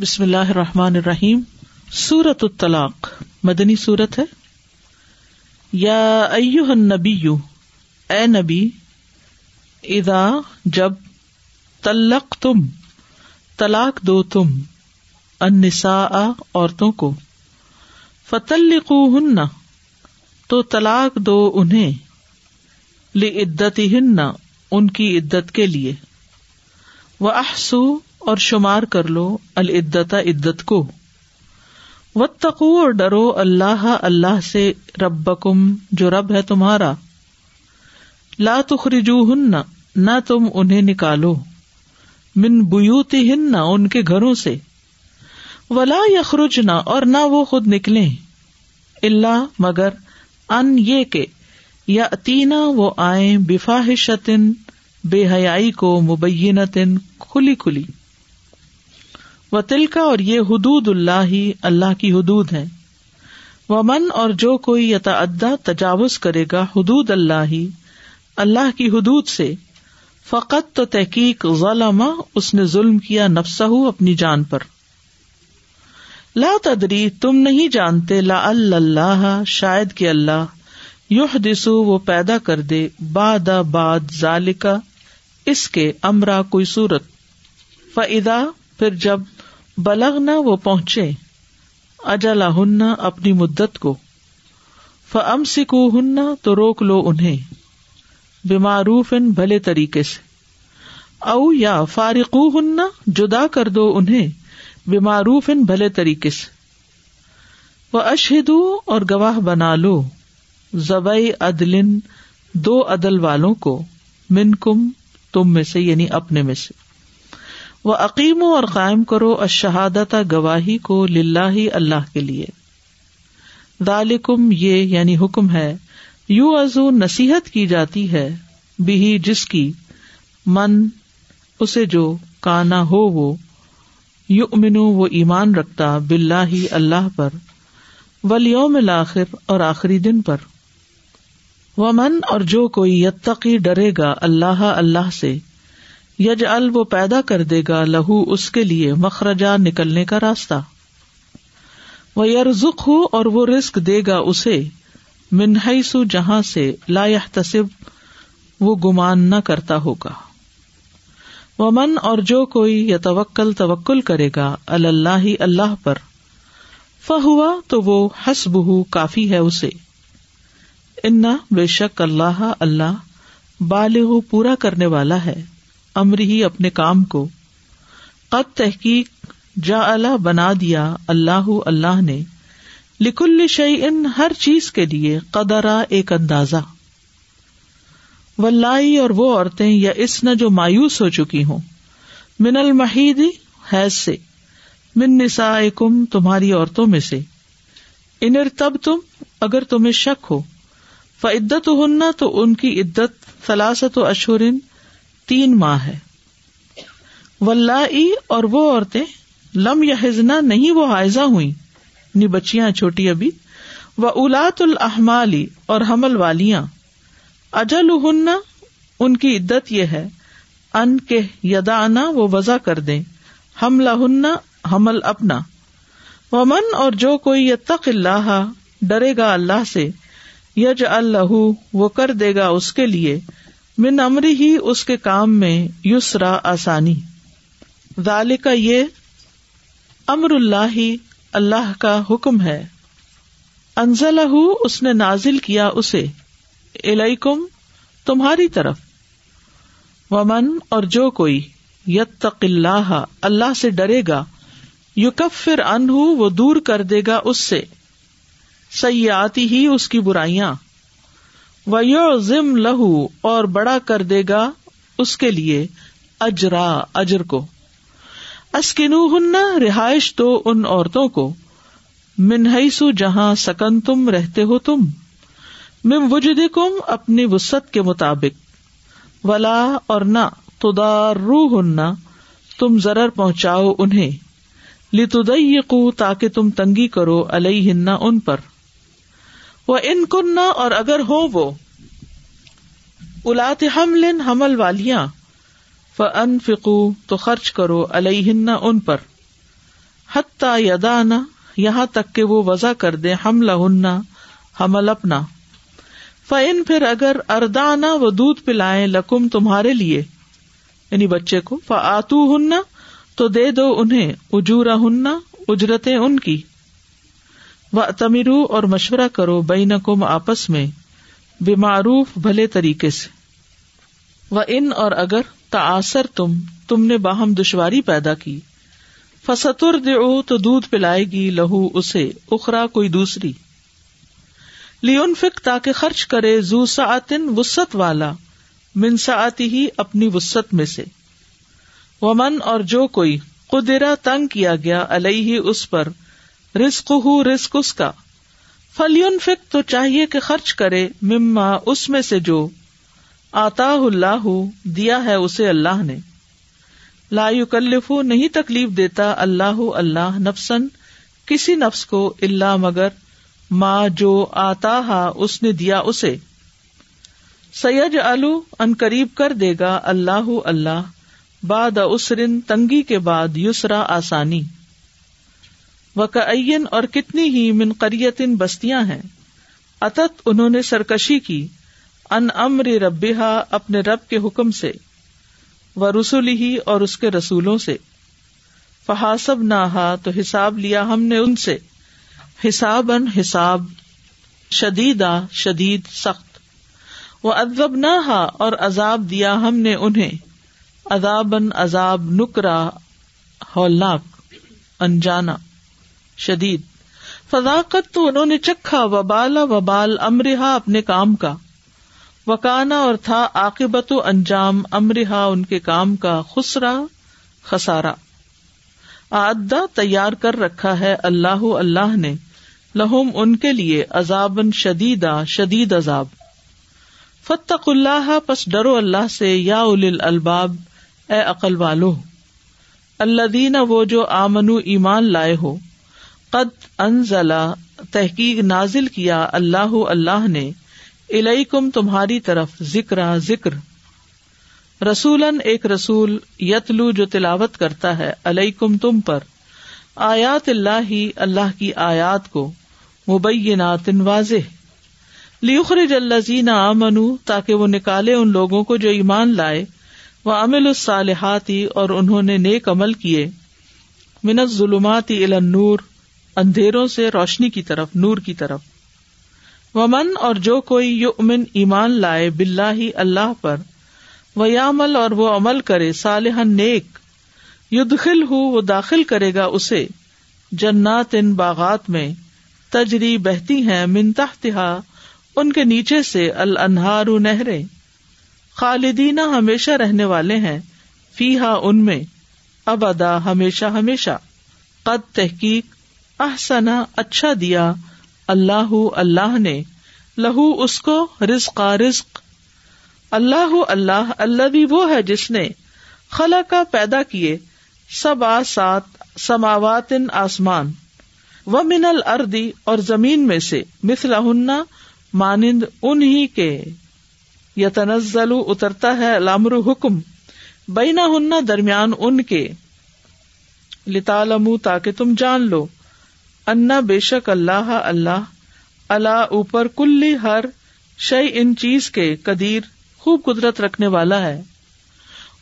بسم اللہ الرحمن الرحیم۔ سورت الطلاق، مدنی سورت ہے۔ یا ایوہ النبی، اے نبی، اذا جب تلق تم طلاق دو تم النساء عورتوں کو فتلقوہن تو طلاق دو انہیں، لعدتہن، ان کی عدت کے لیے۔ وہ احسو اور شمار کر لو العدت عدت کو۔ و تقو اور ڈرو اللہ اللہ سے رب جو رب ہے تمہارا۔ لا تخرجو ہن نہ تم انہیں نکالو۔ من بوتی ہن نہ ان کے گھروں سے۔ ولا یخرج نہ اور نہ وہ خود نکلے اللہ مگر ان یہ کہ یا اتینا وہ آئے بفاحشتن، بے حیائی کو مبینتن، کھلی کھلی۔ و تلکا اور یہ حدود اللہ ہی، اللہ کی حدود ہے وہ من اور جو کوئی یتا تجاوز کرے گا حدود اللہ ہی، اللہ کی حدود سے، فقط تو تحقیق ظلم، اس نے ظلم کیا نفسہ اپنی جان پر۔ لا تدری، تم نہیں جانتے، لا اللہ، شاید کہ اللہ یوح دسو وہ پیدا کر دے۔ باد باد ذالکا، اس کے امرا کوئی صورت۔ فدا پھر جب بلغ نہ وہ پہنچے اجلا ہن اپنی مدت کو فم سکو ہن تو روک لو انہیں بیماروف ان بھلے طریقے سے، او یا فارقو ہن جدا کر دو انہیں بیماروف ان بھلے طریقے سے وہ اشہدو اور گواہ بنا لو زبئی عدلن دو عدل والوں کو من کم تم میں سے یعنی اپنے میں سے۔ وہ عقیم اور قائم کرو اشہادت گواہی کو للہ ہی اللہ کے لیے۔ دالکم یہ یعنی حکم ہے یو ازو نصیحت کی جاتی ہے بھی جس کی من اسے جو کانا ہو وہ یو امنو وہ ایمان رکھتا بلّہ ہی اللہ پر ولیوم الآخر اور آخری دن پر۔ وہ من اور جو کوئی یتقی ڈرے گا اللہ اللہ سے یج ال وہ پیدا کر دے گا لہو اس کے لیے مخرجا نکلنے کا راستہ۔ وہ یرزق ہو اور وہ رسک دے گا اسے۔ منہسو جہاں سے لا تصب وہ گمان نہ کرتا ہوگا۔ وہ من اور جو کوئی یا توکل توکل کرے گا اللہ اللہ پر۔ فہوا تو وہ حسب کافی ہے اسے۔ انا بے شک اللہ اللہ بالغ پورا کرنے والا ہے۔ امر ہی اپنے کام کو۔ قد تحقیق جا اللہ بنا دیا اللہ اللہ نے۔ لکل شعی ان ہر چیز کے لیے قدرا ایک اندازہ۔ ولائی اور وہ عورتیں یا اس نہ جو مایوس ہو چکی ہوں۔ من المحید حیض سے۔ من نسا کم تمہاری عورتوں میں سے۔ انر تب تم اگر تمہیں شک ہو۔ فعدت ہننا تو ان کی عدت سلاست و اشورن تین ماہ ہے۔ اور وہ عورتیں لم یا ہزنا نہیں وہ حائزہ ہوئی نی بچیاں، چھوٹی ابھی۔ وہ الاط الحمالی اور حمل والیاں۔ اجل ہننا ان کی عدت یہ ہے۔ ان کے یدا وہ وضع کر دیں۔ حملہ ہننا حمل اپنا۔ وہ من اور جو کوئی یتق اللہ، ڈرے گا اللہ سے۔ یج اللہ وہ کر دے گا اس کے لیے۔ من امری ہی اس کے کام میں یسرا آسانی۔ دال کا یہ امر اللہ ہی اللہ کا حکم ہے۔ انزل اس نے نازل کیا اسے۔ الیکم، تمہاری طرف۔ ومن، اور جو کوئی یت اللہ اللہ سے ڈرے گا۔ یو کفر ان وہ دور کر دے گا اس سے۔ سیاتی ہی اس کی برائیاں۔ ضم لہو اور بڑا کر دے گا اس کے لیے اجرا، اجر کو۔ اسکن ہننا رہائش دو ان عورتوں کو۔ منہسو جہاں سکن تم رہتے ہو تم۔ مم وجد کم اپنی وسط کے مطابق۔ ولا، اور نہ تدار رو تم ضرر پہنچاؤ انہیں۔ لتدئی تاکہ تم تنگی کرو الئی ہننا ان پر۔ وہ ان کننا اور اگر ہو وہ الاط حمل حمل والیاں ان فکو تو خرچ کرو الہن ان پر۔ حتیٰ یدانا یہاں تک کہ وہ وضع کر دے ہم لہنا حمل اپنا۔ فن پھر اگر اردانا و دودھ پلائے لکم تمہارے لیے یعنی بچے کو فاتو ہننا تو دے دو انہیں اجورا ہننا اجرتیں ان کی۔ و تمیرو اور مشورہ کرو بین کم آپس میں بے معروف بھلے طریقے سے۔ و ان اور اگر تاثر تم تم نے باہم دشواری پیدا کی۔ فستر دو تو دودھ پلائے گی، لہو اسے، اخرا کوئی دوسری۔ لیون فک تاکہ خرچ کرے زو ساطن وسط والا، من آتی ہی اپنی وسط میں سے۔ ومن اور جو کوئی قدرا تنگ کیا گیا الح اس پر رسک ہُ رسک اس کا۔ فلیون فک تو چاہیے کہ خرچ کرے، مما، اس میں سے جو آتا اللہ دیا ہے، اسے اللہ نے۔ لا کلف نہیں تکلیف دیتا اللہ اللہ نفسن کسی نفس کو اللہ مگر ماں جو آتا ہا اس نے دیا اسے۔ سید آلو ان قریب کر دے گا اللہ اللہ باد اسرن تنگی کے بعد یسرا، آسانی۔ وکعین اور کتنی ہی من قریتن بستیاں ہیں۔ اتت انہوں نے سرکشی کی۔ ان امر ربا اپنے رب کے حکم سے۔ و رسول ہی اور اس کے رسولوں سے۔ فحاسب نہ تو حساب لیا ہم نے ان سے۔ حساب ان حساب شدید شدید، سخت۔ وہ ادب نہ اور عذاب دیا ہم نے انہیں۔ اداب ان عذاب نکرا، ہولناک، انجانا۔ شدید۔ فضاقت تو انہوں نے چکھا، وبال وبال امرحا اپنے کام کا۔ وکانا اور تھا عاقبت و انجام امرحا ان کے کام کا خسرا خسارا آدا تیار کر رکھا ہے اللہ اللہ نے۔ لہم ان کے لیے عذاب شدید شدید عذاب۔ فتق اللہ، پس ڈرو اللہ سے، یا اول الباب اے عقل والو۔ اللہ دینا وہ جو آمن ایمان لائے ہو۔ قد انزلا تحقیق نازل کیا اللہ اللہ نے کم تمہاری طرف ذکر ذکر۔ رسول ایک رسول یتلو جو تلاوت کرتا ہے علیہ کم تم پر۔ آیات اللہ ہی اللہ کی آیات کو مبینات واضح۔ لیخرج الزین آمنو تاکہ وہ نکالے ان لوگوں کو جو ایمان لائے۔ وہ امل الصالحاتی اور انہوں نے نیک عمل کیے۔ منت ظلماتی نور اندھیروں سے روشنی کی طرف، نور کی طرف۔ ومن اور جو کوئی یو امن ایمان لائے بلا ہی اللہ پر وہ یامل اور وہ عمل کرے صالح نیک یدخل ہو وہ داخل کرے گا اسے۔ جنات ان باغات میں تجری بہتی ہیں منتہا ان کے نیچے سے الانہار نہریں۔ خالدینہ ہمیشہ رہنے والے ہیں فی ہا ان میں اب ادا ہمیشہ ہمیشہ۔ قد تحقیق احسنا اچھا دیا اللہ اللہ نے۔ لہو اس کو رزق رزق۔ اللہ اللہ اللہ بھی وہ ہے جس نے خلا کا پیدا کیے۔ سب آ سات سماوات آسمان۔ و من الردی اور زمین میں سے مثلا مانند انہیں کے۔ یا تنزل اترتا ہے لامر حکم۔ بینا ہننا درمیان ان کے۔ لتالم تاکہ تم جان لو۔ انا بے شک اللہ اللہ اللہ اوپر کل ہر شعی ان چیز کے قدیر خوب قدرت رکھنے والا ہے۔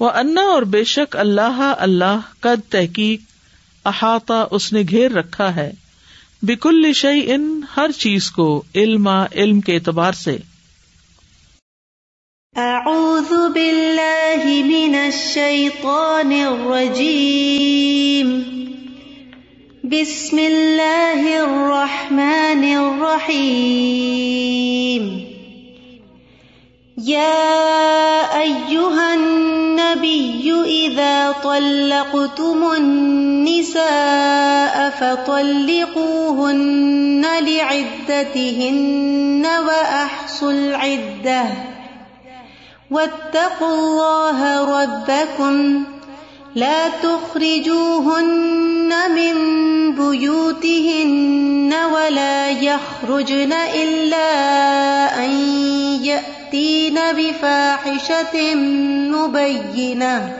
وہ انا اور بے شک اللہ اللہ، قد تحقیق، احاطہ اس نے گھیر رکھا ہے۔ بکل شعی ان ہر چیز کو علم علم کے اعتبار سے۔ اعوذ باللہ من الشیطان الرجیم۔ بسم اللہ الرحمن الرحیم یا ایوہا النبی اذا طلقتم النساء فطلقوهن لعدتهن وأحصوا العدة. واتقوا الله ربكم لا تخرجوهن من بيوتهن ولا يخرجن إلا أن يأتين بفاحشة مبينة.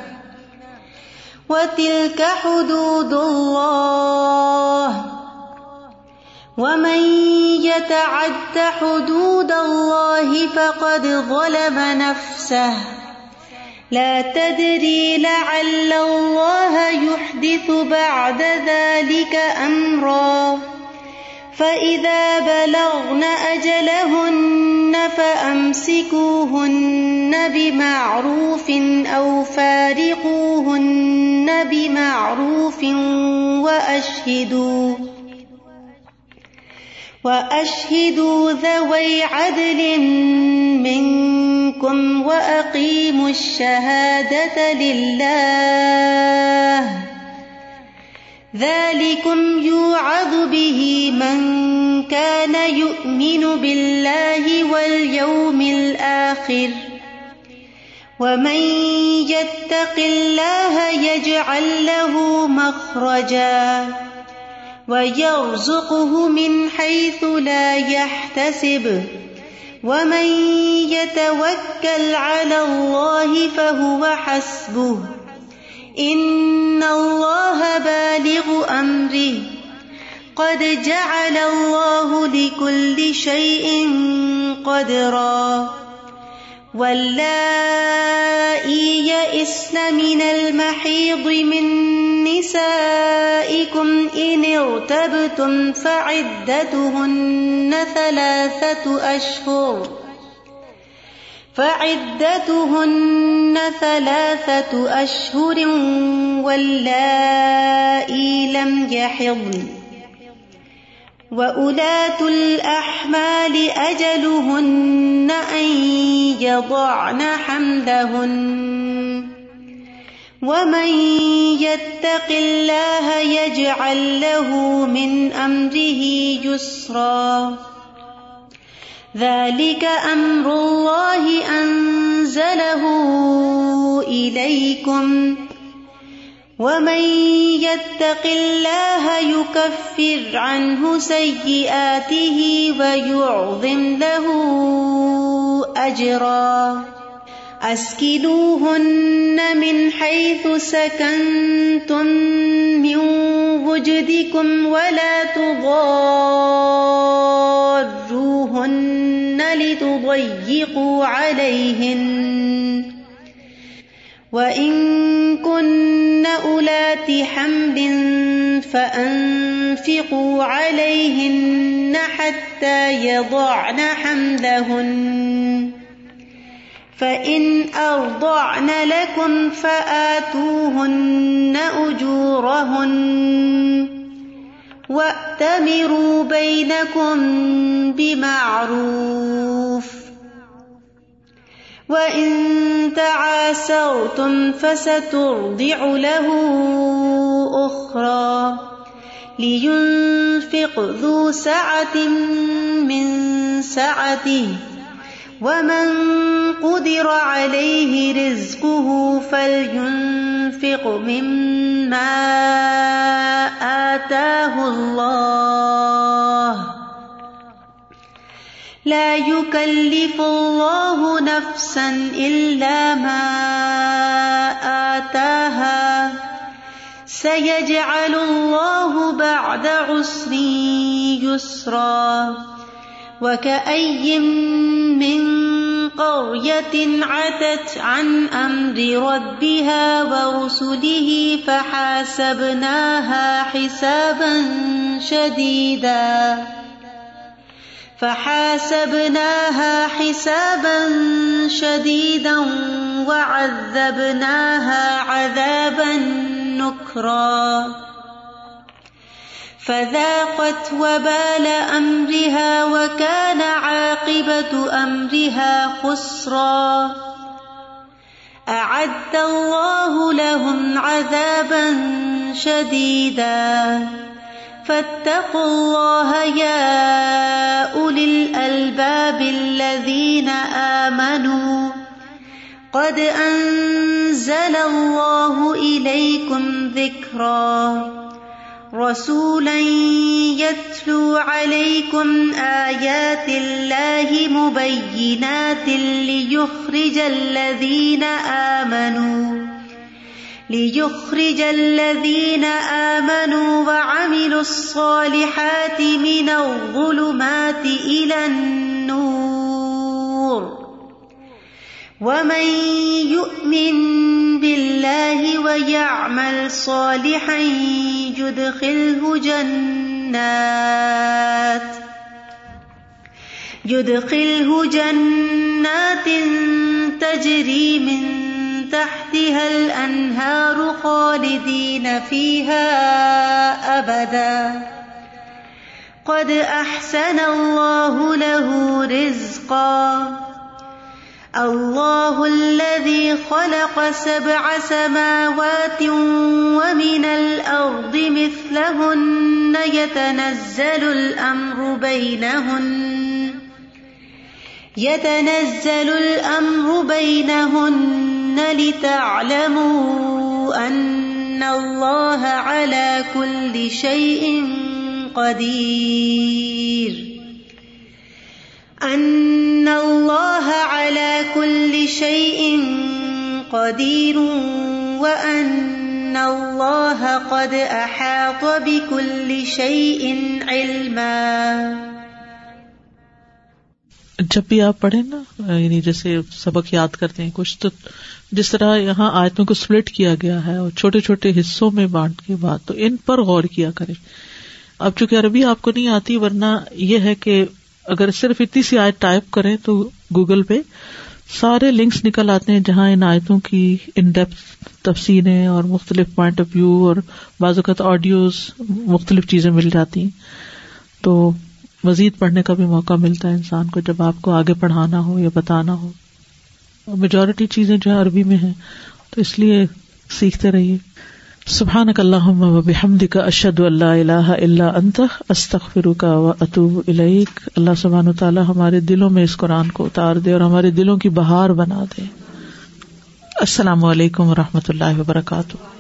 وتلك حدود الله. ومن يتعد حدود الله فقد ظلم نفسه. لا تدري لعل الله يحدث بعد ذلك أمرا. فإذا بلغن أجلهن فأمسكوهن بمعروف أو فارقوهن بمعروف وأشهدوا. وأشهدوا ذوي عدل منكم وأقيموا الشهادة لله ذلكم يوعظ به من كان يؤمن بالله واليوم الآخر ومن يتق الله يجعل له مخرجا ويرزقه من حيث لا يحتسب ومن يتوكل على الله فهو حسبه ان الله بالغ امره قد جعل الله لكل شيء قدرا واللائي يئسن من المحيض من نسائكم إن ارتبتم فعدتهن ثلاثة أشهر فعدتهن ثلاثة أشهر واللائي لم يحضن وأولاة الأحمال أجلهن أن يضعن حمدهن. ومن يتق الله يجعل له من أمره يسرا. ذلك أمر الله أنزله إليكم. ومن يتق الله يكفر عنه سيئاته ويعظم له أجرا أسكنوهن من حيث سكنتم من وجدكم ولا تضاروهن لتضيقوا عليهن وإن كن أولات حمل فأنفقوا عليهن حتى يضعن حملهن فإن أرضعن لكم فآتوهن أجورهن وأتمروا بينكم بمعروف وإن تعاسرتم فسترضع له أخرى لينفق ذو سعة من سعته ومن قدر عليه رزقه فلينفق مما آتاه الله لا يكلف الله نفسا إلا ما آتاها. سيجعل الله بعد عسر يسرا. وكأي من قرية عتت عن أمر ربها ورسله فحاسبناها حسابا شديدا. فحاسبناها حسابا شديدا وعذبناها عذابا نكرا. فذاقت وبال أمرها وكان عاقبة أمرها خسرا. أعد الله لهم عذابا شديدا. فاتقوا الله يا أولي الألباب الذين آمنوا قد أنزل الله إليكم ذكرا رسولا يتلو عليكم آيات الله مبينات ليخرج الذين آمنوا ليخرج الذين آمنوا وعملوا الصالحات من الظلمات إلى النور. ومن يؤمن بالله ويعمل صالحا يدخله جنات يدخله جنات تجري من تحتها الأنهار خالدين فيها أبدا. قد أحسن الله له رزقا. الله الذي خلق سبع سماوات ومن الأرض مثلهن يتنزل الأمر بينهن. يتنزل الأمر بينهن. لتعلموا أن الله على كل شيء قدير. أن الله على كل شيء قدير وأن الله قد أحاط بكل شيء علما. جب بھی آپ پڑھیں نا یعنی جیسے سبق یاد کرتے ہیں، کچھ تو جس طرح یہاں آیتوں کو سپلٹ کیا گیا ہے اور چھوٹے چھوٹے حصوں میں بانٹ کے بعد تو ان پر غور کیا کرے اب چونکہ عربی آپ کو نہیں آتی، ورنہ یہ ہے کہ اگر صرف اتنی سی آیت ٹائپ کریں تو گوگل پہ سارے لنکس نکل آتے ہیں جہاں ان آیتوں کی ان ڈیپتھ تفصیلیں اور مختلف پوائنٹ آف ویو اور بعض اوقات آڈیوز مختلف چیزیں مل جاتی ہیں۔ تو مزید پڑھنے کا بھی موقع ملتا ہے انسان کو جب آپ کو آگے پڑھانا ہو یا بتانا ہو۔ میجورٹی چیزیں جو ہے عربی میں ہیں، تو اس لیے سیکھتے رہیے۔ سبحان اللہ کا اشد اللہ اللہ اللہ انت استخر کا و اطوب علیق اللہ سبحان تعالیٰ ہمارے دلوں میں اس قرآن کو اتار دے اور ہمارے دلوں کی بہار بنا دے۔ السلام علیکم و رحمۃ اللہ وبرکاتہ۔